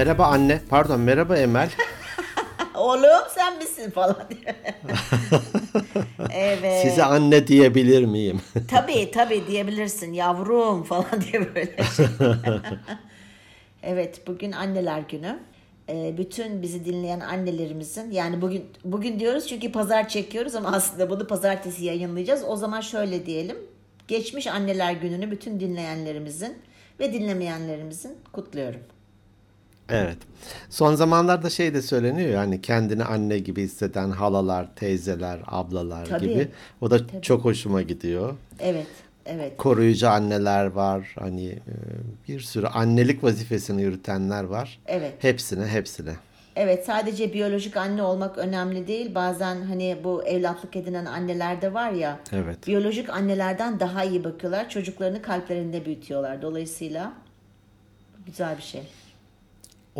Merhaba anne. Pardon merhaba Emel. Oğlum sen misin falan diye. evet. Size anne diyebilir miyim? tabii tabii diyebilirsin yavrum falan diye böyle şey. evet bugün anneler günü. Ee, bütün bizi dinleyen annelerimizin yani bugün bugün diyoruz çünkü pazar çekiyoruz ama aslında bunu pazartesi yayınlayacağız. O zaman şöyle diyelim. Geçmiş anneler gününü bütün dinleyenlerimizin ve dinlemeyenlerimizin kutluyorum. Evet. Son zamanlarda şey de söyleniyor yani kendini anne gibi hisseden halalar, teyzeler, ablalar Tabii. gibi. O da çok hoşuma gidiyor. Evet, evet. Koruyucu anneler var. Hani e, bir sürü annelik vazifesini yürütenler var. Evet. Hepsine, hepsine. Evet sadece biyolojik anne olmak önemli değil. Bazen hani bu evlatlık edinen anneler de var ya. Evet. Biyolojik annelerden daha iyi bakıyorlar. Çocuklarını kalplerinde büyütüyorlar. Dolayısıyla güzel bir şey.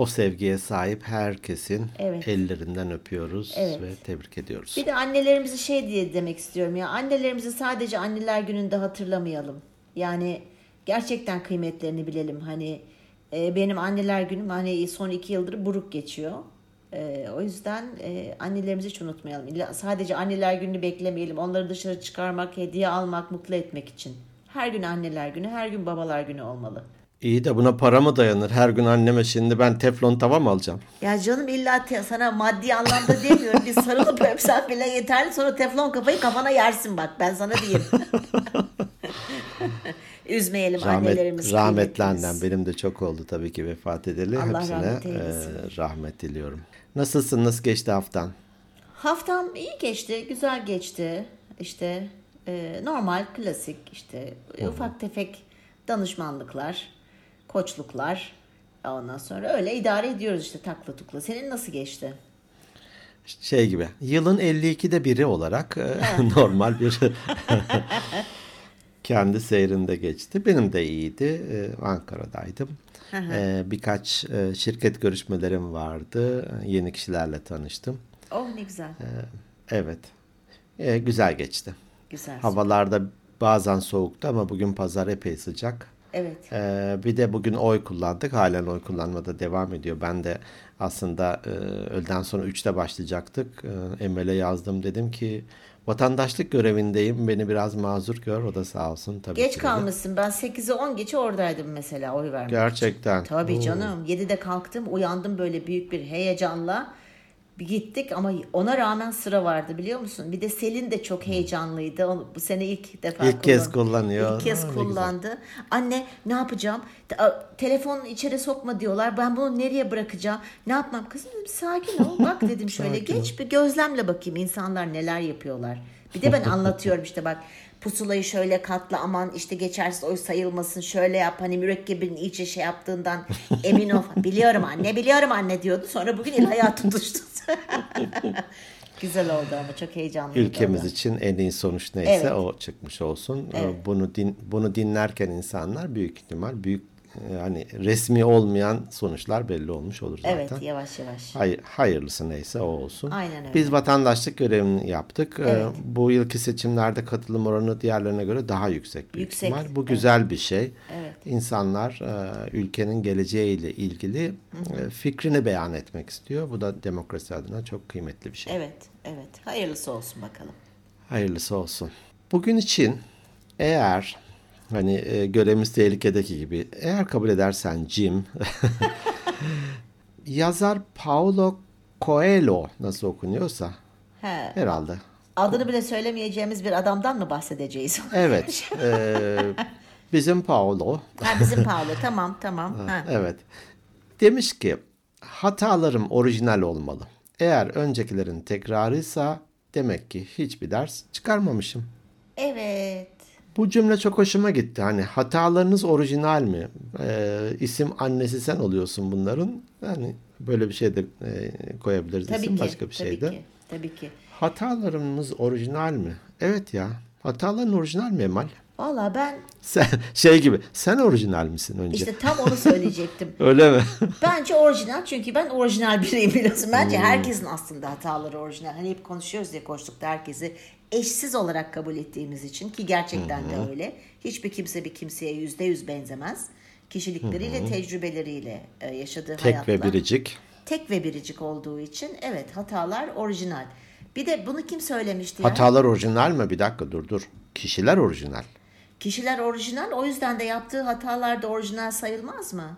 O sevgiye sahip herkesin Evet. ellerinden öpüyoruz Evet. ve tebrik ediyoruz. Bir de annelerimizi şey diye demek istiyorum ya. Annelerimizi sadece anneler gününde hatırlamayalım. Yani gerçekten kıymetlerini bilelim. Hani e, benim anneler günüm hani son iki yıldır buruk geçiyor. E, o yüzden e, annelerimizi hiç unutmayalım. İlla sadece anneler gününü beklemeyelim. Onları dışarı çıkarmak, hediye almak, mutlu etmek için. Her gün anneler günü, her gün babalar günü olmalı. İyi de buna para mı dayanır? Her gün anneme şimdi ben teflon tava mı alacağım? Ya canım illa te- sana maddi anlamda demiyorum. Bir sarılıp öpsen bile yeterli. Sonra teflon kafayı kafana yersin bak. Ben sana diyeyim. Üzmeyelim annelerimiz. Rahmet, rahmetli kıymetimiz. annem benim de çok oldu tabii ki vefat edeli. Allah Hepsine rahmet e, rahmet diliyorum. Nasılsın? Nasıl geçti haftan? Haftam iyi geçti. Güzel geçti. İşte e, normal, klasik işte e, ufak tefek danışmanlıklar, koçluklar. Ondan sonra öyle idare ediyoruz işte takla tukla. Senin nasıl geçti? Şey gibi. Yılın 52'de biri olarak e, normal bir kendi seyrinde geçti. Benim de iyiydi. E, Ankara'daydım. E, birkaç e, şirket görüşmelerim vardı. Yeni kişilerle tanıştım. Oh ne güzel. Evet. E, güzel geçti. Güzel. Havalarda bazen soğuktu ama bugün pazar epey sıcak. Evet. Ee, bir de bugün oy kullandık. Halen oy kullanmada devam ediyor. Ben de aslında e, öğleden sonra 3'te başlayacaktık. E, Emel'e yazdım. Dedim ki vatandaşlık görevindeyim. Beni biraz mazur gör. O da sağ olsun. Tabii Geç ki kalmışsın. Ben 8'e 10 geçe oradaydım mesela oy vermek. Gerçekten. Tabii Oo. canım. 7'de kalktım. Uyandım böyle büyük bir heyecanla. Gittik ama ona rağmen sıra vardı biliyor musun? Bir de Selin de çok heyecanlıydı. Onu, bu sene ilk defa İlk kez kullanıyor. İlk kez Ha, ne kullandı. Anne ne yapacağım? Te- a- Telefonu içeri sokma diyorlar. Ben bunu nereye bırakacağım? Ne yapmam? Kızım dedim sakin ol. Bak dedim şöyle Sakin geç bir gözlemle bakayım insanlar neler yapıyorlar. Bir de ben anlatıyorum işte bak pusulayı şöyle katla aman işte geçerse oy sayılmasın şöyle yap hani mürekkebin iyice şey yaptığından emin ol. biliyorum anne biliyorum anne diyordu. Sonra bugün ayağı tutuştu. Güzel oldu ama çok heyecanlıydı. Ülkemiz o da. için en iyi sonuç neyse Evet. o çıkmış olsun. Evet. Bunu din, bunu dinlerken insanlar büyük ihtimal büyük e, hani resmi olmayan sonuçlar belli olmuş olur zaten. Evet yavaş yavaş. Hayır, hayırlısı neyse o olsun. Aynen öyle. Biz vatandaşlık görevini yaptık. Ee, Evet. Bu yılki seçimlerde katılım oranı diğerlerine göre daha yüksek büyük Yüksek, ihtimal. Bu güzel bir şey. Evet. İnsanlar e, ülkenin geleceğiyle ilgili e, fikrini beyan etmek istiyor. Bu da demokrasi adına çok kıymetli bir şey. Evet evet hayırlısı olsun bakalım. Hayırlısı olsun. Bugün için eğer hani e, görevimiz tehlikedeki gibi eğer kabul edersen Jim yazar Paulo Coelho nasıl okunuyorsa He. herhalde. Adını bile söylemeyeceğimiz bir adamdan mı bahsedeceğiz? Evet. e, bizim Paulo ha, bizim Paolo tamam tamam. Ha. evet. Demiş ki hatalarım orijinal olmalı. Eğer öncekilerin tekrarıysa demek ki hiçbir ders çıkarmamışım. Evet. Bu cümle çok hoşuma gitti. Hani hatalarınız orijinal mi? Ee, isim annesi sen oluyorsun bunların. Yani böyle bir şey de e, koyabiliriz. Tabii isim ki. başka bir tabii şey de. ki. Tabii ki. Hatalarımız orijinal mi? Evet ya. Hataların orijinal mi Emal? Valla ben Sen, şey gibi. Sen orijinal misin önce? işte tam onu söyleyecektim. Öyle mi? Bence orijinal çünkü ben orijinal biriyim biliyorsun. Bence Hmm. herkesin aslında hataları orijinal. Hani hep konuşuyoruz diye koştukta herkesi eşsiz olarak kabul ettiğimiz için ki gerçekten de öyle. Hiçbir kimse bir kimseye yüzde yüz benzemez. Kişilikleriyle, tecrübeleriyle e, yaşadığı Tek hayatla. ve biricik. Tek ve biricik olduğu için evet hatalar orijinal. Bir de bunu kim söylemişti ya? Hatalar orijinal mi? Bir dakika dur dur. Kişiler orijinal. Kişiler orijinal o yüzden de yaptığı hatalar da orijinal sayılmaz mı?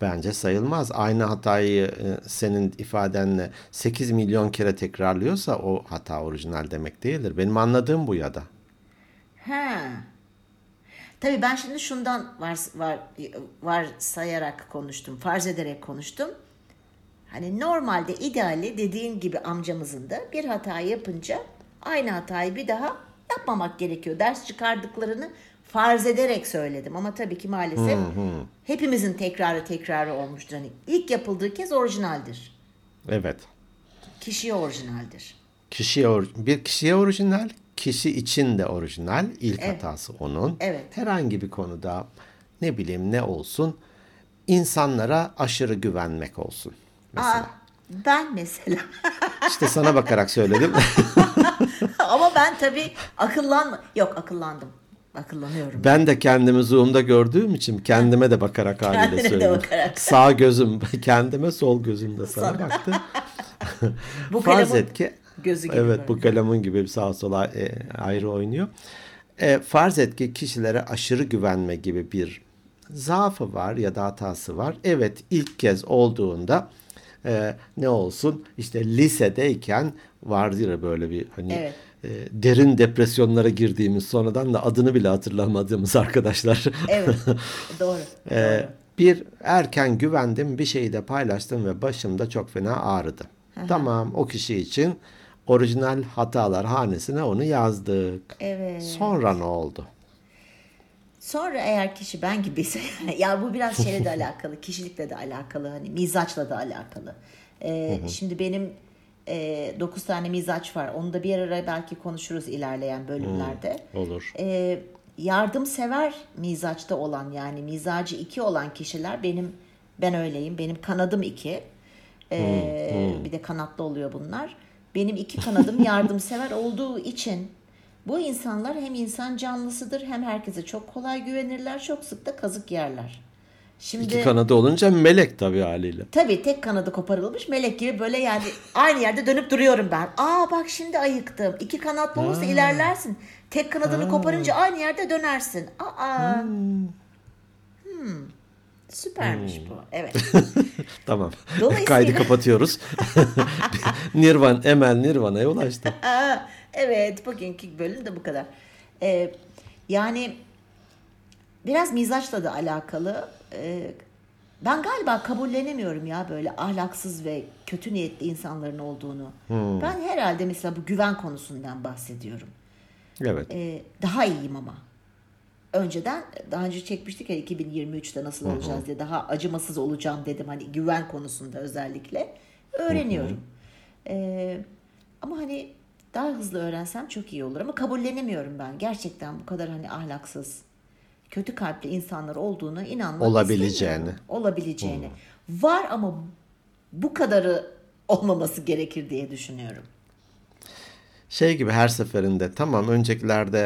Bence sayılmaz. Aynı hatayı e, senin ifadenle 8 milyon kere tekrarlıyorsa o hata orijinal demek değildir. Benim anladığım bu ya da. He. Tabii ben şimdi şundan var, var, var sayarak konuştum, farz ederek konuştum. Hani normalde ideali dediğin gibi amcamızın da bir hata yapınca aynı hatayı bir daha yapmamak gerekiyor. Ders çıkardıklarını farz ederek söyledim ama tabii ki maalesef hepimizin tekrarı tekrarı olmuştur. Hani ilk yapıldığı kez orijinaldir. Evet. Kişiye orijinaldir. Kişiye or- bir kişiye orijinal, kişi için de orijinal. İlk Evet. hatası onun. Evet. Herhangi bir konuda ne bileyim ne olsun insanlara aşırı güvenmek olsun. Mesela. Aa, ben mesela İşte sana bakarak söyledim. Ama ben tabii akıllanma. Yok akıllandım. Akıllanıyorum. Ben de kendimi Zoom'da gördüğüm için kendime de bakarak haliyle bakarak. Sağ gözüm kendime, sol gözüm de sana baktı. Bu Farz et ki gözü gibi evet böyle. bu kalemin gibi bir sağa sola e, ayrı oynuyor. E, farz et ki kişilere aşırı güvenme gibi bir zaafı var ya da hatası var. Evet ilk kez olduğunda e, ne olsun işte lisedeyken vardır ya böyle bir hani Evet. E, derin depresyonlara girdiğimiz sonradan da adını bile hatırlamadığımız arkadaşlar. Evet. Doğru. Doğru. bir erken güvendim bir şeyi de paylaştım ve başımda çok fena ağrıdı. Tamam o kişi için orijinal hatalar hanesine onu yazdık. Evet. Sonra ne oldu? Sonra eğer kişi ben gibiyse ya bu biraz şeyle de alakalı, kişilikle de alakalı, hani mizaçla da alakalı. Ee, şimdi benim e, 9 tane mizaç var. Onu da bir ara belki konuşuruz ilerleyen bölümlerde. Olur. Ee, yardımsever mizaçta olan yani mizacı iki olan kişiler benim ben öyleyim. Benim kanadım iki. Ee, Bir de kanatlı oluyor bunlar. Benim iki kanadım yardımsever olduğu için bu insanlar hem insan canlısıdır hem herkese çok kolay güvenirler. Çok sık da kazık yerler. Şimdi İki kanadı olunca melek tabii haliyle. Tabii tek kanadı koparılmış melek gibi böyle yani aynı yerde dönüp duruyorum ben. Aa bak şimdi ayıktım. İki kanatlı olursa ilerlersin. Tek kanadını koparınca aynı yerde dönersin. Aa. Hmm. Süpermiş bu. Evet. Tamam. Dolayısıyla- Kaydı kapatıyoruz. Nirvan, Emel Nirvana'ya ulaştı. Aa, evet bugünkü bölüm de bu kadar. Ee, yani biraz mizaçla da alakalı. Ee, ben galiba kabullenemiyorum ya böyle ahlaksız ve kötü niyetli insanların olduğunu. Ben herhalde mesela bu güven konusundan bahsediyorum. Evet. Ee, daha iyiyim ama. Önceden daha önce çekmiştik ya 2023'te nasıl olacağız diye daha acımasız olacağım dedim hani güven konusunda özellikle. Öğreniyorum. Ee, ama hani daha hızlı öğrensem çok iyi olur ama kabullenemiyorum ben. Gerçekten bu kadar hani ahlaksız, kötü kalpli insanlar olduğunu inanmak Olabileceğini. Olabileceğini. Var ama bu kadarı olmaması gerekir diye düşünüyorum. Şey gibi her seferinde tamam öncekilerde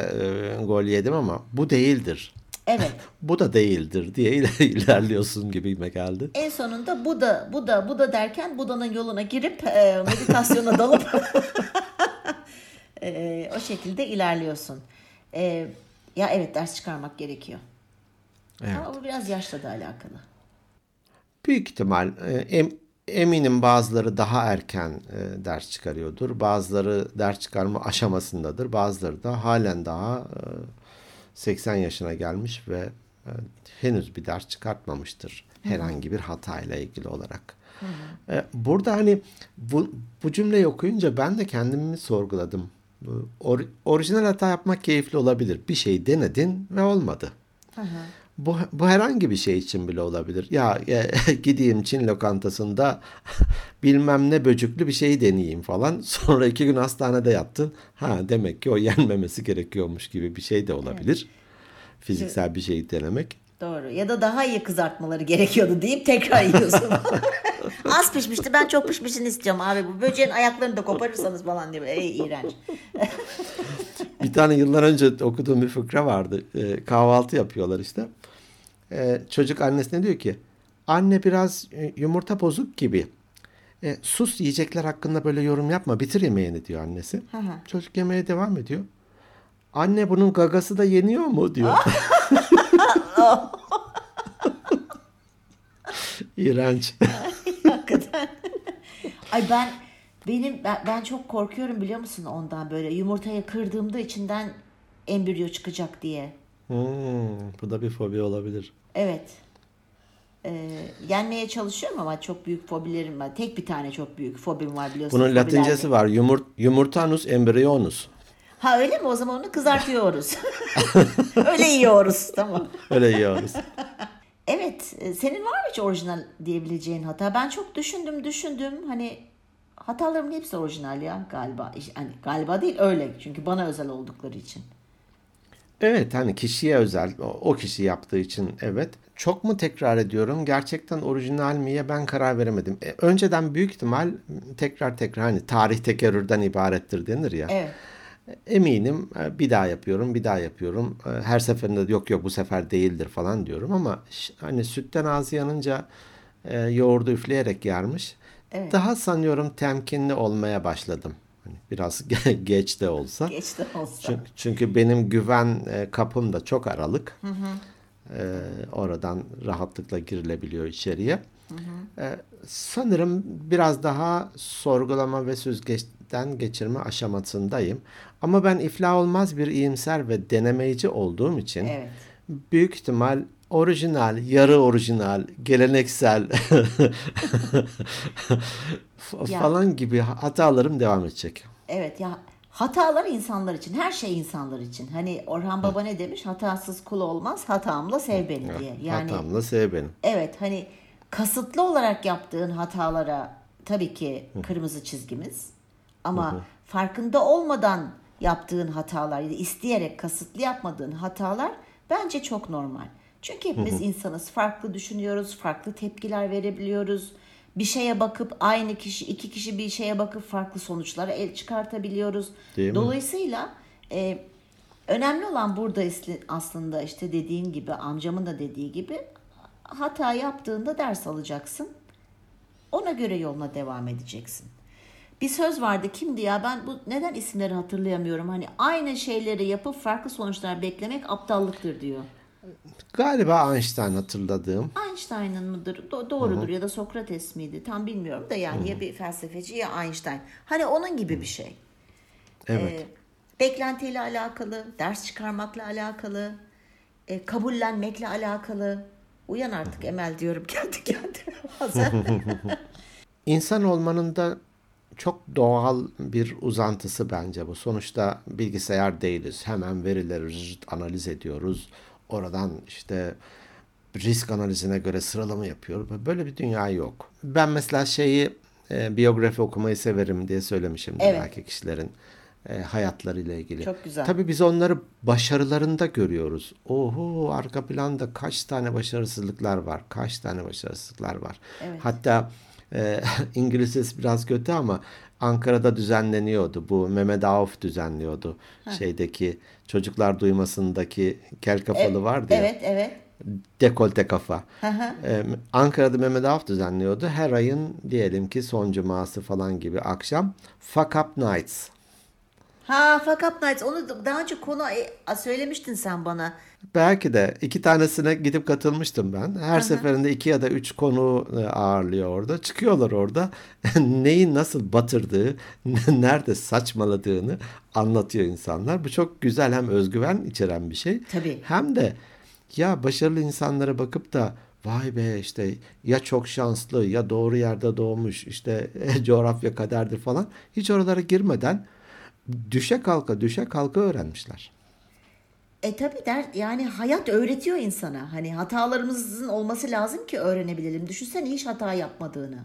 e, gol yedim ama bu değildir. Evet. Bu da değildir diye iler- ilerliyorsun gibime geldi. En sonunda bu da bu da bu da derken Buda'nın yoluna girip e, meditasyona dalıp e, o şekilde ilerliyorsun. E, ya evet ders çıkarmak gerekiyor. Evet. Ama bu biraz yaşla da alakalı. Büyük ihtimal e, em- eminim bazıları daha erken e, ders çıkarıyordur. Bazıları ders çıkarma aşamasındadır. Bazıları da halen daha e, 80 yaşına gelmiş ve e, henüz bir ders çıkartmamıştır. Herhangi bir hatayla ilgili olarak. E, Burada hani bu, bu cümleyi okuyunca ben de kendimi sorguladım. Or- orijinal hata yapmak keyifli olabilir. Bir şey denedin ve olmadı. Bu, bu herhangi bir şey için bile olabilir. Ya e, gideyim Çin lokantasında bilmem ne böcüklü bir şey deneyeyim falan. Sonra iki gün hastanede yattın. Ha demek ki o yenmemesi gerekiyormuş gibi bir şey de olabilir. Fiziksel bir şeyi denemek. Doğru. Ya da daha iyi kızartmaları gerekiyordu deyip tekrar yiyorsun. Az pişmişti ben çok pişmişini istiyorum abi. Bu böceğin ayaklarını da koparırsanız falan diye. Ey iğrenç. Bir tane yıllar önce okuduğum bir fıkra vardı. E, kahvaltı yapıyorlar işte. E, çocuk annesine diyor ki anne biraz e, yumurta bozuk gibi. E, sus yiyecekler hakkında böyle yorum yapma bitir yemeğini diyor annesi. Hı hı. Çocuk yemeğe devam ediyor. Anne bunun gagası da yeniyor mu diyor. İğrenç. Ay ben benim ben, ben çok korkuyorum biliyor musun ondan böyle yumurtayı kırdığımda içinden embriyo çıkacak diye. Hmm, bu da bir fobi olabilir. Evet. Ee, yenmeye çalışıyorum ama çok büyük fobilerim var. Tek bir tane çok büyük fobim var biliyorsun. Bunun fobilerde. latincesi var. Yumurt, yumurtanus embryonis. Ha öyle mi? O zaman onu kızartıyoruz. öyle yiyoruz. Tamam. Öyle yiyoruz. Evet. e, Senin var mı hiç orijinal diyebileceğin hata? Ben çok düşündüm düşündüm. Hani hatalarımın hepsi orijinal ya galiba. Hani galiba değil öyle. Çünkü bana özel oldukları için. Evet hani kişiye özel o, o kişi yaptığı için evet. Çok mu tekrar ediyorum? Gerçekten orijinal miye ben karar veremedim. E, önceden büyük ihtimal tekrar tekrar hani tarih tekerrürden ibarettir denir ya. Evet. Eminim bir daha yapıyorum, bir daha yapıyorum. Her seferinde de yok yok bu sefer değildir falan diyorum ama hani sütten ağzı yanınca e, yoğurdu üfleyerek yarmış. Evet. Daha sanıyorum temkinli olmaya başladım. Hani biraz geç de olsa. Geç de olsa. Çünkü, çünkü benim güven e, kapım da çok aralık. E, oradan rahatlıkla girilebiliyor içeriye. E, sanırım biraz daha sorgulama ve süzgeçten geçirme aşamasındayım. Ama ben iflah olmaz bir iyimser ve denemeyici olduğum için Evet. büyük ihtimal orijinal, yarı orijinal, geleneksel falan gibi hatalarım devam edecek. Evet ya hatalar insanlar için. Her şey insanlar için. Hani Orhan Baba ne demiş? Hatasız kul olmaz, hatamla sev beni diye. Yani Hatamla sev beni. evet hani kasıtlı olarak yaptığın hatalara tabii ki kırmızı çizgimiz. Ama farkında olmadan yaptığın hatalar ya da isteyerek kasıtlı yapmadığın hatalar bence çok normal. Çünkü hepimiz insanız. Farklı düşünüyoruz, farklı tepkiler verebiliyoruz. Bir şeye bakıp aynı kişi, iki kişi bir şeye bakıp farklı sonuçlara el çıkartabiliyoruz. Değil? Dolayısıyla e, önemli olan burada aslında işte dediğin gibi amcamın da dediği gibi hata yaptığında ders alacaksın. Ona göre yoluna devam edeceksin. Bir söz vardı kimdi ya ben bu neden isimleri hatırlayamıyorum. Hani aynı şeyleri yapıp farklı sonuçlar beklemek aptallıktır diyor. Galiba Einstein hatırladığım. Einstein'ın mıdır? Do- doğrudur ya da Sokrates miydi? Tam bilmiyorum da yani ya bir felsefeci ya Einstein. Hani onun gibi bir şey. Evet. Ee, beklentiyle alakalı, ders çıkarmakla alakalı, e, kabullenmekle alakalı. Uyan artık Emel diyorum kendi kendime bazen. İnsan olmanın da çok doğal bir uzantısı bence bu. Sonuçta bilgisayar değiliz. Hemen verileri analiz ediyoruz. Oradan işte risk analizine göre sıralama yapıyoruz. Böyle bir dünya yok. Ben mesela şeyi e, biyografi okumayı severim diye söylemişimdir Evet. belki kişilerin e, hayatlarıyla ilgili. Çok güzel. Tabii biz onları başarılarında görüyoruz. Oho arka planda kaç tane başarısızlıklar var. Kaç tane başarısızlıklar var. Evet. Hatta e, İngilizcesi biraz kötü ama Ankara'da düzenleniyordu. Bu Mehmet Avf düzenliyordu. Şeydeki çocuklar duymasındaki kel kafalı vardı ya. evet, evet. Dekolte kafa. Hı hı. Ee, Ankara'da Mehmet Avf düzenliyordu. Her ayın diyelim ki son cuması falan gibi akşam Fuck Up Nights. Ha Fuck Up Nights onu da- daha önce konu e, söylemiştin sen bana. Belki de iki tanesine gidip katılmıştım ben. Her seferinde iki ya da üç konu e, ağırlıyor orada. Çıkıyorlar orada. Neyi nasıl batırdığı, nerede saçmaladığını anlatıyor insanlar. Bu çok güzel hem özgüven içeren bir şey. Tabii. Hem de ya başarılı insanlara bakıp da vay be işte ya çok şanslı ya doğru yerde doğmuş işte coğrafya kaderdir falan. Hiç oralara girmeden düşe kalka düşe kalka öğrenmişler. E tabii der yani hayat öğretiyor insana. Hani hatalarımızın olması lazım ki öğrenebilelim. Düşünsene hiç hata yapmadığını.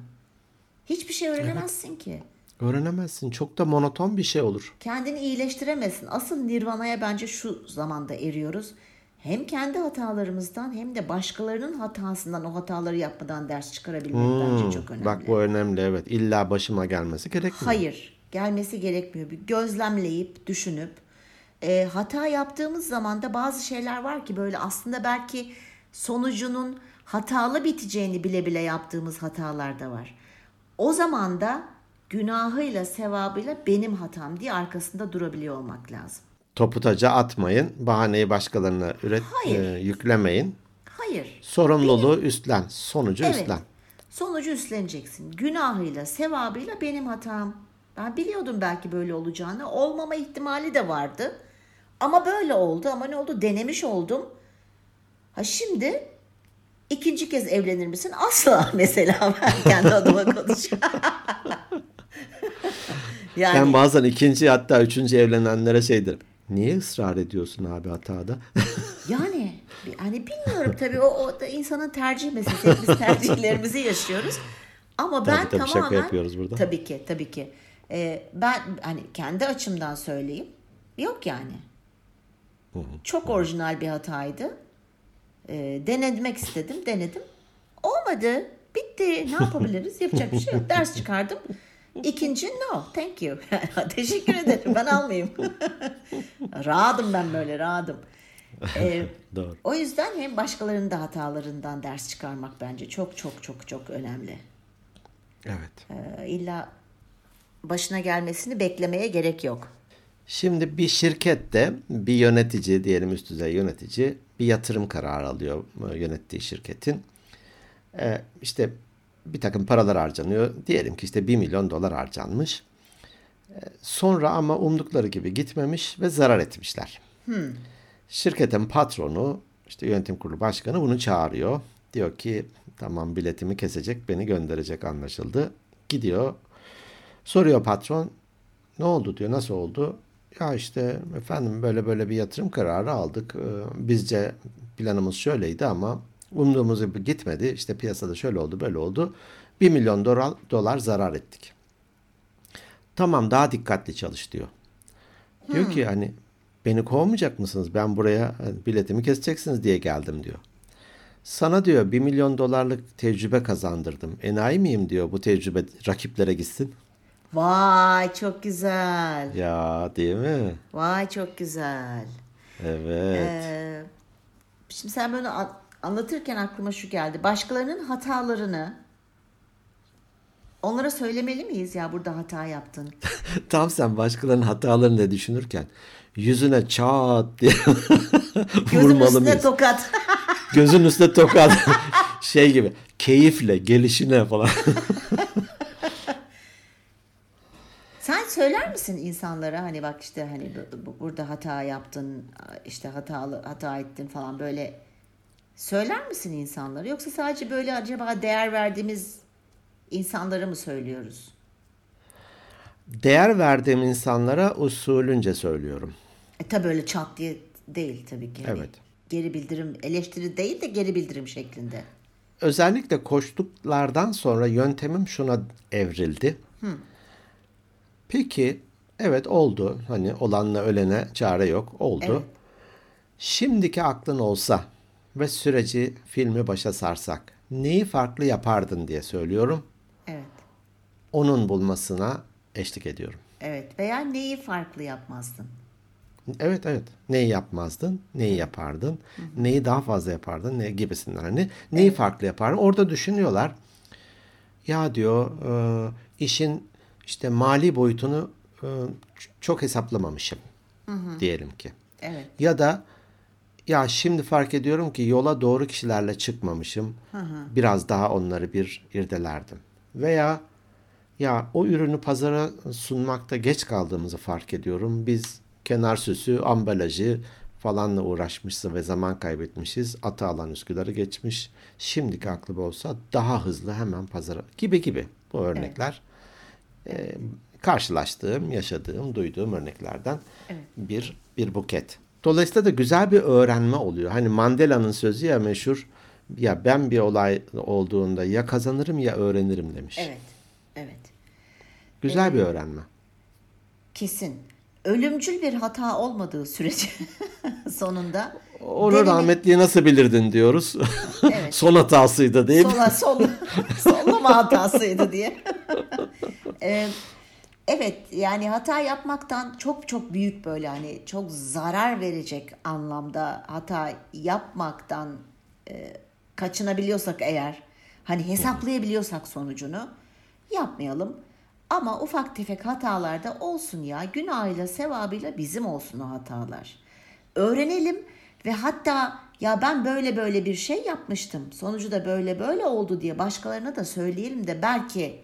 Hiçbir şey öğrenemezsin ki. Öğrenemezsin. Çok da monoton bir şey olur. Kendini iyileştiremezsin. Asıl nirvanaya bence şu zamanda eriyoruz. Hem kendi hatalarımızdan hem de başkalarının hatasından o hataları yapmadan ders çıkarabilmek bence çok önemli. Hmm, Bak bu önemli evet. İlla başıma gelmesi gerekmiyor. Hayır, gelmesi gerekmiyor. Bir gözlemleyip, düşünüp, e, hata yaptığımız zaman da bazı şeyler var ki böyle aslında belki sonucunun hatalı biteceğini bile bile yaptığımız hatalar da var. O zaman da günahıyla sevabıyla benim hatam diye arkasında durabiliyor olmak lazım. Topu taca atmayın. Bahaneyi başkalarına üret, Hayır. e, yüklemeyin. Hayır. Sorumluluğu üstlen. Sonucu Evet. üstlen. Sonucu üstleneceksin. Günahıyla, sevabıyla benim hatam. Ben biliyordum belki böyle olacağını. Olmama ihtimali de vardı. Ama böyle oldu. Ama ne oldu? Denemiş oldum. Ha şimdi ikinci kez evlenir misin? Asla mesela ben kendi adıma konuşuyorum. yani Ben bazen ikinci hatta üçüncü evlenenlere şey derim. Niye ısrar ediyorsun abi hatada? Yani hani bilmiyorum tabii o, o da insanın tercih meselesi. Biz tercihlerimizi yaşıyoruz. Ama ben Tabii, tabii, şaka tamamen yapıyoruz burada. tabii ki tabii ki Ee, ben hani kendi açımdan söyleyeyim. Yok yani. Çok orijinal bir hataydı. Ee, denemek istedim, denedim. Olmadı. Bitti. Ne yapabiliriz? Yapacak bir şey yok. Ders çıkardım. İkinci no, thank you. Teşekkür ederim. Ben almayayım. rahadım ben böyle, rahadım. Ee, Doğru. o yüzden hem başkalarının da hatalarından ders çıkarmak bence çok çok çok çok önemli. Evet. Ee, illa başına gelmesini beklemeye gerek yok. Şimdi bir şirkette bir yönetici diyelim üst düzey yönetici bir yatırım kararı alıyor e, yönettiği şirketin. E, işte bir takım paralar harcanıyor. Diyelim ki işte 1 milyon dolar harcanmış. E, sonra ama umdukları gibi gitmemiş ve zarar etmişler. Şirketin patronu işte yönetim kurulu başkanı bunu çağırıyor. Diyor ki tamam biletimi kesecek beni gönderecek anlaşıldı. Gidiyor soruyor patron ne oldu diyor. Nasıl oldu? Ya işte efendim böyle böyle bir yatırım kararı aldık. Ee, Bizce planımız şöyleydi ama umduğumuz gibi gitmedi. İşte piyasada şöyle oldu böyle oldu. 1 milyon dolar, dolar zarar ettik. Tamam daha dikkatli çalış diyor. Diyor ki hani beni kovmayacak mısınız? Ben buraya hani, biletimi keseceksiniz diye geldim diyor. Sana diyor 1 milyon dolarlık tecrübe kazandırdım. Enayi miyim diyor bu tecrübe rakiplere gitsin. Vay çok güzel. Ya değil mi? Vay çok güzel. Evet. Ee, şimdi sen böyle an- anlatırken aklıma şu geldi. Başkalarının hatalarını onlara söylemeli miyiz ya burada hata yaptın? Tam sen başkalarının hatalarını da düşünürken yüzüne çat diye Gözün vurmalı üstüne mıyız? tokat. Gözün üstüne tokat. şey gibi keyifle gelişine falan. Sen söyler misin insanlara hani bak işte hani bu- bu- burada hata yaptın işte hatalı hata ettin falan böyle söyler misin insanlara yoksa sadece böyle acaba değer verdiğimiz insanlara mı söylüyoruz? Değer verdiğim insanlara usulünce söylüyorum. E tabi öyle çat diye değil tabii ki. Hani Evet. Geri bildirim eleştiri değil de geri bildirim şeklinde. Özellikle koştuklardan sonra yöntemim şuna evrildi. Peki evet oldu. Hani olanla ölene çare yok. Oldu. Evet. Şimdiki aklın olsa ve süreci filmi başa sarsak neyi farklı yapardın diye söylüyorum. Evet. Onun bulmasına eşlik ediyorum. Evet. Veya neyi farklı yapmazdın? Evet evet. Neyi yapmazdın? Neyi yapardın? Neyi daha fazla yapardın? Ne gibisinden hani neyi farklı yapardın? Orada düşünüyorlar. Ya diyor e, işin işte mali boyutunu e, çok hesaplamamışım diyelim ki. Evet. Ya da ya şimdi fark ediyorum ki yola doğru kişilerle çıkmamışım. Biraz daha onları bir irdelerdim. Veya ya o ürünü pazara sunmakta geç kaldığımızı fark ediyorum. Biz kenar süsü, ambalajı falanla uğraşmışız ve zaman kaybetmişiz. Atı alan Üsküdar'ı geçmiş. Şimdiki aklım olsa daha hızlı hemen pazara gibi gibi bu örnekler. E, karşılaştığım, yaşadığım, duyduğum örneklerden bir bir buket. Dolayısıyla da güzel bir öğrenme oluyor. Hani Mandela'nın sözü ya meşhur ya ben bir olay olduğunda ya kazanırım ya öğrenirim demiş. Evet. Evet. Güzel bir öğrenme. Kesin. Ölümcül bir hata olmadığı sürece sonunda Onu deneme- rahmetliyi nasıl bilirdin diyoruz. Evet. Son hatasıydı değil mi? sola sol sollama hatasıydı diye. Ee, evet yani hata yapmaktan çok çok büyük böyle hani çok zarar verecek anlamda hata yapmaktan e, kaçınabiliyorsak eğer hani hesaplayabiliyorsak sonucunu yapmayalım. Ama ufak tefek hatalarda olsun ya günahıyla sevabıyla bizim olsun o hatalar. Öğrenelim ve hatta ya ben böyle böyle bir şey yapmıştım. Sonucu da böyle böyle oldu diye başkalarına da söyleyelim de belki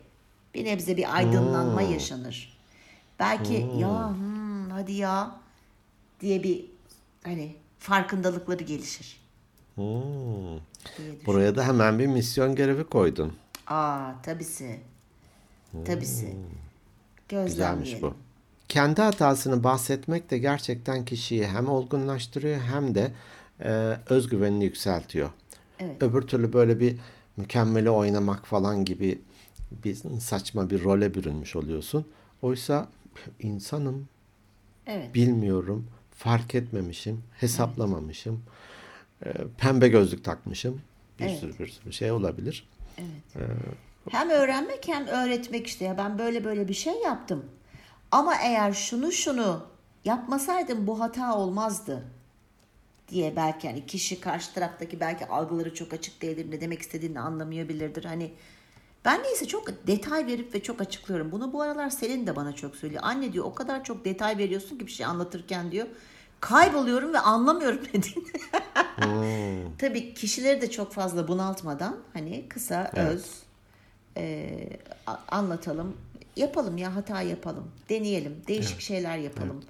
bir nebze bir aydınlanma yaşanır. Belki ya hmm, hadi ya diye bir hani farkındalıkları gelişir. Hmm. Buraya da hemen bir misyon görevi koydun. Aa tabisi. Tabisi. Güzelmiş Gözlemleyelim. bu. Kendi hatasını bahsetmek de gerçekten kişiyi hem olgunlaştırıyor hem de e, özgüvenini yükseltiyor. Evet. Öbür türlü böyle bir mükemmeli oynamak falan gibi bir saçma bir role bürünmüş oluyorsun. Oysa insanım, Evet. bilmiyorum, fark etmemişim, hesaplamamışım, e, pembe gözlük takmışım. Bir Evet. sürü bir sürü şey olabilir. Hem öğrenmek hem öğretmek işte ya ben böyle böyle bir şey yaptım. Ama eğer şunu şunu yapmasaydım bu hata olmazdı diye belki hani kişi karşı taraftaki belki algıları çok açık değildir ne demek istediğini anlamayabilirdir. Hani ben neyse çok detay verip ve çok açıklıyorum. Bunu bu aralar Selin de bana çok söylüyor. Anne diyor o kadar çok detay veriyorsun ki bir şey anlatırken diyor. Kayboluyorum ve anlamıyorum dediğini. Tabii kişileri de çok fazla bunaltmadan hani kısa öz e, anlatalım. Yapalım ya hata yapalım. Deneyelim. Değişik şeyler yapalım.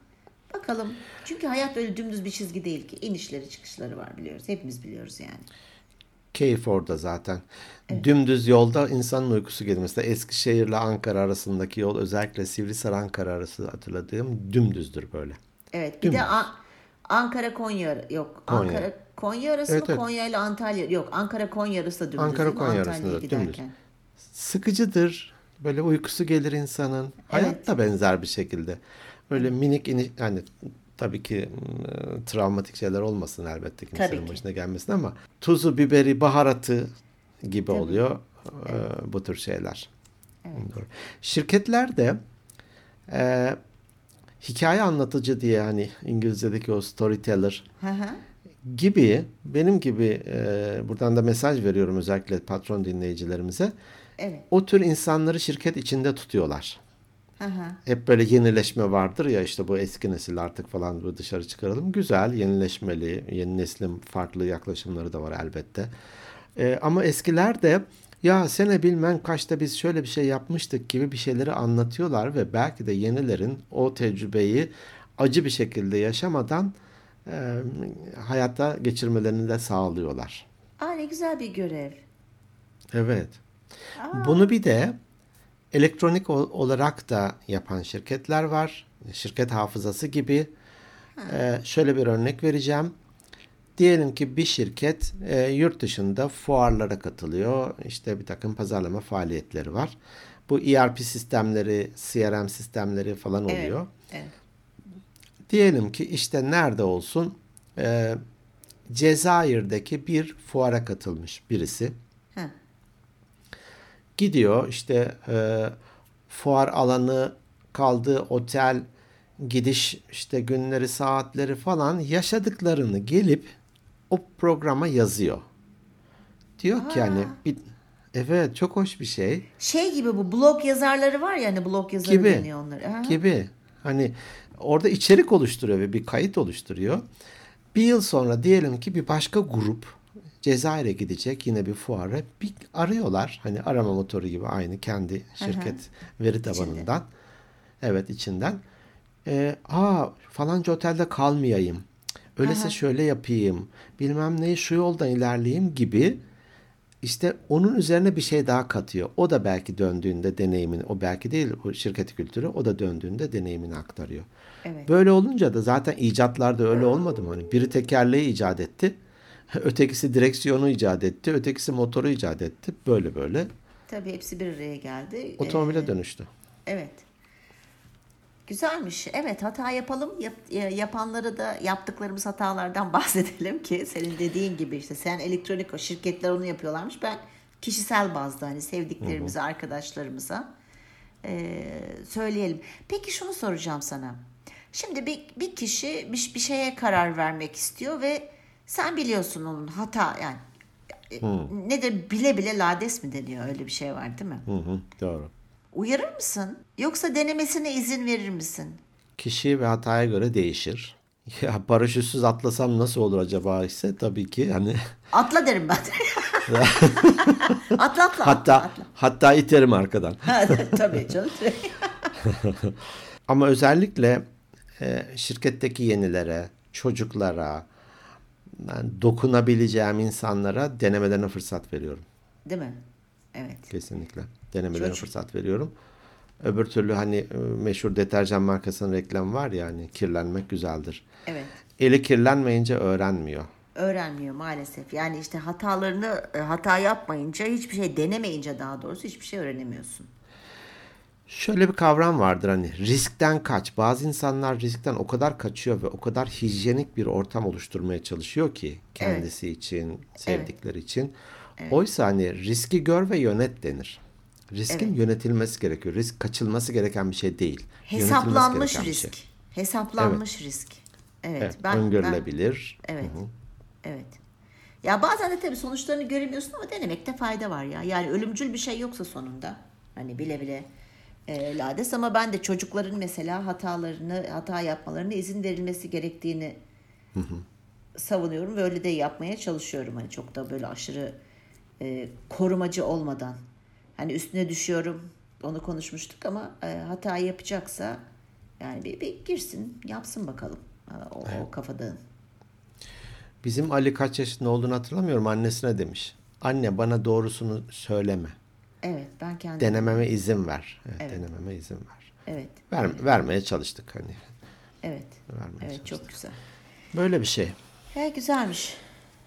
Bakalım. Çünkü hayat öyle dümdüz bir çizgi değil ki. İnişleri çıkışları var biliyoruz. Hepimiz biliyoruz yani. Keyif orada zaten. Dümdüz yolda insanın uykusu gelir. Mesela Eskişehir ile Ankara arasındaki yol özellikle Sivrisar Ankara arası hatırladığım dümdüzdür böyle. Evet. Bir Dümdüz. de A- Ankara Konya yok. Konya. Ankara Konya arası Evet, mı? evet. Konya ile Antalya yok. Ankara Konya arası da dümdüz. Ankara? Konya arasında da dümdüz. Sıkıcıdır. Böyle uykusu gelir insanın. Hayat da benzer bir şekilde. Böyle minik ini yani tabii ki e, travmatik şeyler olmasın elbette kimsenin Tabii ki. başına gelmesin ama tuzu, biberi, baharatı gibi oluyor e, bu tür şeyler. Doğru. Şirketler de e, hikaye anlatıcı diye hani İngilizce'deki o storyteller Hı hı. gibi benim gibi e, buradan da mesaj veriyorum özellikle patron dinleyicilerimize. Evet. O tür insanları şirket içinde tutuyorlar. Hı. Hep böyle yenileşme vardır ya işte bu eski nesil artık falan bu dışarı çıkaralım. Güzel, yenileşmeli, yeni neslin farklı yaklaşımları da var elbette. E, ama eskiler de ya sene bilmem kaçta biz şöyle bir şey yapmıştık gibi bir şeyleri anlatıyorlar ve belki de yenilerin o tecrübeyi acı bir şekilde yaşamadan e, hayata geçirmelerini de sağlıyorlar. Aa ne güzel bir görev. Evet. Bunu bir de elektronik ol- olarak da yapan şirketler var. Şirket hafızası gibi. Ee, şöyle bir örnek vereceğim. Diyelim ki bir şirket e, yurt dışında fuarlara katılıyor. İşte bir takım pazarlama faaliyetleri var. Bu ERP sistemleri, CRM sistemleri falan Evet. oluyor. Evet. Diyelim ki işte nerede olsun e, Cezayir'deki bir fuara katılmış birisi. Gidiyor işte e, fuar alanı, kaldığı otel, gidiş işte günleri, saatleri falan yaşadıklarını gelip o programa yazıyor. Diyor ki hani bir, evet çok hoş bir şey Şey gibi bu blog yazarları var ya hani blog yazarı gibi deniyor onları. Aha. gibi hani orada içerik oluşturuyor ve bir kayıt oluşturuyor. Bir yıl sonra diyelim ki bir başka grup Cezayir'e gidecek yine bir fuara bir arıyorlar. Hani arama motoru gibi aynı kendi şirket veri tabanından. Evet içinden. Ee, aa falanca otelde kalmayayım. Öyleyse şöyle yapayım. Bilmem neyi şu yoldan ilerleyeyim gibi işte onun üzerine bir şey daha katıyor. O da belki döndüğünde deneyimini, o belki değil o şirket kültürü, o da döndüğünde deneyimini aktarıyor. Evet. Böyle olunca da zaten icatlarda öyle olmadı mı? Hani biri tekerleği icat etti, ötekisi direksiyonu icat etti, ötekisi motoru icat etti. Böyle böyle Tabii hepsi bir araya geldi. otomobile Ee, dönüştü. Evet. Güzelmiş. Evet hata yapalım. Yap, yapanları da yaptıklarımız hatalardan bahsedelim ki senin dediğin gibi işte sen elektronik o şirketler onu yapıyorlarmış. Ben kişisel bazda hani sevdiklerimize, arkadaşlarımıza e, söyleyelim. Peki şunu soracağım sana. Şimdi bir, bir kişi bir, bir şeye karar vermek istiyor ve sen biliyorsun onun hata yani e, nedir bile bile lades mi deniyor öyle bir şey var değil mi? Hı hı, doğru. Uyarır mısın? Yoksa denemesine izin verir misin? Kişi ve hataya göre değişir. Ya paraşütsüz atlasam nasıl olur acaba ise tabii ki hani Atla derim ben. atla atla. hatta atla. hatta iterim arkadan. Tabii canım. Ama özellikle e, şirketteki yenilere, çocuklara, ben dokunabileceğim insanlara denemelerine fırsat veriyorum. Değil mi? Evet. Kesinlikle. Denemelerine Çocuk- fırsat veriyorum. Öbür türlü hani e, meşhur deterjan markasının reklamı var ya hani kirlenmek güzeldir. Evet. Eli kirlenmeyince öğrenmiyor. Öğrenmiyor maalesef. Yani işte hatalarını e, hata yapmayınca hiçbir şey denemeyince daha doğrusu hiçbir şey öğrenemiyorsun. Şöyle bir kavram vardır hani riskten kaç. Bazı insanlar riskten o kadar kaçıyor ve o kadar hijyenik bir ortam oluşturmaya çalışıyor ki kendisi için, sevdikleri için. Oysa hani riski gör ve yönet denir. Riskin Evet. yönetilmesi gerekiyor. Risk kaçılması gereken bir şey değil. Hesaplanmış risk. şey. Hesaplanmış risk. Evet. Evet, ben, ben, öngörülebilir. evet. Evet. Ya bazen de tabii sonuçlarını göremiyorsun ama denemekte fayda var ya. Yani ölümcül bir şey yoksa sonunda. Hani bile bile e, lades ama ben de çocukların mesela hatalarını, hata yapmalarına izin verilmesi gerektiğini savunuyorum ve öyle de yapmaya çalışıyorum. Hani çok da böyle aşırı e, korumacı olmadan. Hani üstüne düşüyorum. Onu konuşmuştuk ama e, hata yapacaksa yani bir, bir girsin, yapsın bakalım. Ha, O, o kafadağın. Bizim Ali kaç yaşında olduğunu hatırlamıyorum. Annesine demiş. Anne bana doğrusunu söyleme. Evet ben kendim. Denememe izin ver. Evet, Denememe izin ver. Evet. Ver, vermeye çalıştık hani. Evet. Vermeye Evet çalıştık. çok güzel. Böyle bir şey. He güzelmiş.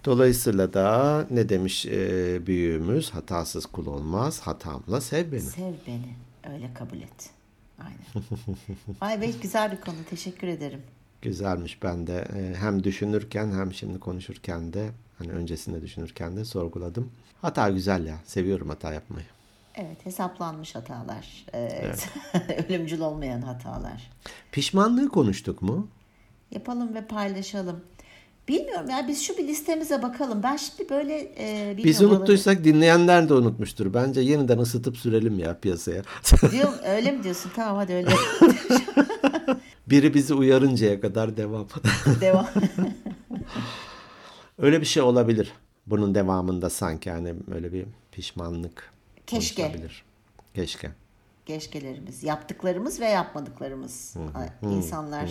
Dolayısıyla da ne demiş e, büyüğümüz hatasız kul olmaz hatamla sev beni. Sev beni. Öyle kabul et. Aynen. Ay be güzel bir konu. Teşekkür ederim. Güzelmiş ben de e, hem düşünürken hem şimdi konuşurken de hani öncesinde düşünürken de sorguladım. Hata güzel ya seviyorum hata yapmayı. Evet hesaplanmış hatalar. Evet. Ölümcül olmayan hatalar. Pişmanlığı konuştuk mu? Yapalım ve paylaşalım. Bilmiyorum ya biz şu bir listemize bakalım. Ben şimdi böyle e, Biz unuttuysak dinleyenler de unutmuştur. Bence yeniden ısıtıp sürelim ya piyasaya. Diyor, öyle mi diyorsun? Tamam hadi öyle. Biri bizi uyarıncaya kadar devam. Devam. Öyle bir şey olabilir. Bunun devamında sanki hani böyle bir pişmanlık Keşke. Keşke. Keşkelerimiz, yaptıklarımız ve yapmadıklarımız. İnsanlar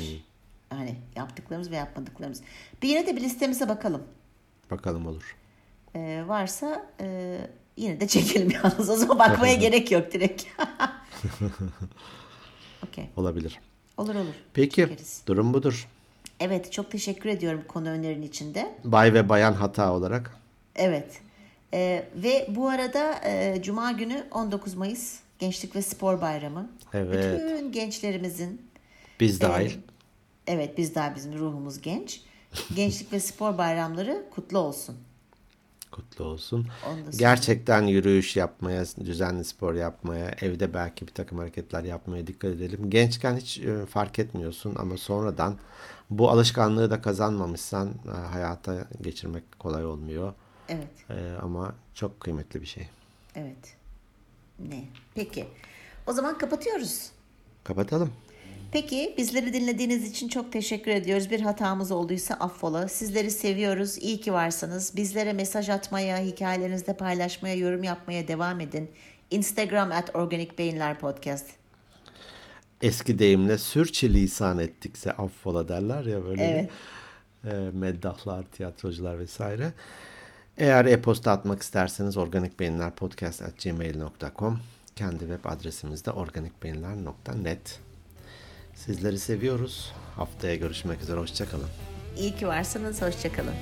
hani yaptıklarımız ve yapmadıklarımız. Bir yine de bir listemize bakalım. Bakalım olur. Ee, varsa e, yine de çekelim yalnız. O zaman bakmaya gerek yok direkt. Okey. Olabilir. Olur olur. Peki Çekeriz. durum budur. Evet çok teşekkür ediyorum konu önerin içinde. Bay ve bayan hata olarak. Evet. Ee, ve bu arada e, Cuma günü 19 Mayıs Gençlik ve Spor Bayramı. Evet. Bütün gençlerimizin Biz dahil. Evet biz daha bizim ruhumuz genç. Gençlik ve spor bayramları kutlu olsun. Kutlu olsun. Gerçekten yürüyüş yapmaya, düzenli spor yapmaya, evde belki bir takım hareketler yapmaya dikkat edelim. Gençken hiç e, fark etmiyorsun ama sonradan bu alışkanlığı da kazanmamışsan e, hayata geçirmek kolay olmuyor. Evet, E, ama çok kıymetli bir şey. evet. Ne? Peki. O zaman kapatıyoruz. Kapatalım. Peki bizleri dinlediğiniz için çok teşekkür ediyoruz. Bir hatamız olduysa affola. Sizleri seviyoruz. İyi ki varsınız. Bizlere mesaj atmaya, hikayelerinizde paylaşmaya, yorum yapmaya devam edin. Instagram at Organik Beyinler Podcast. Eski deyimle sürçülisan ettikse affola derler ya böyle Evet. e, meddahlar, tiyatrocular vesaire. Eğer e-posta atmak isterseniz organikbeyinlerpodcast.gmail.com Kendi web adresimiz de organikbeyinler.net Sizleri seviyoruz. Haftaya görüşmek üzere. Hoşçakalın. İyi ki varsınız. Hoşçakalın.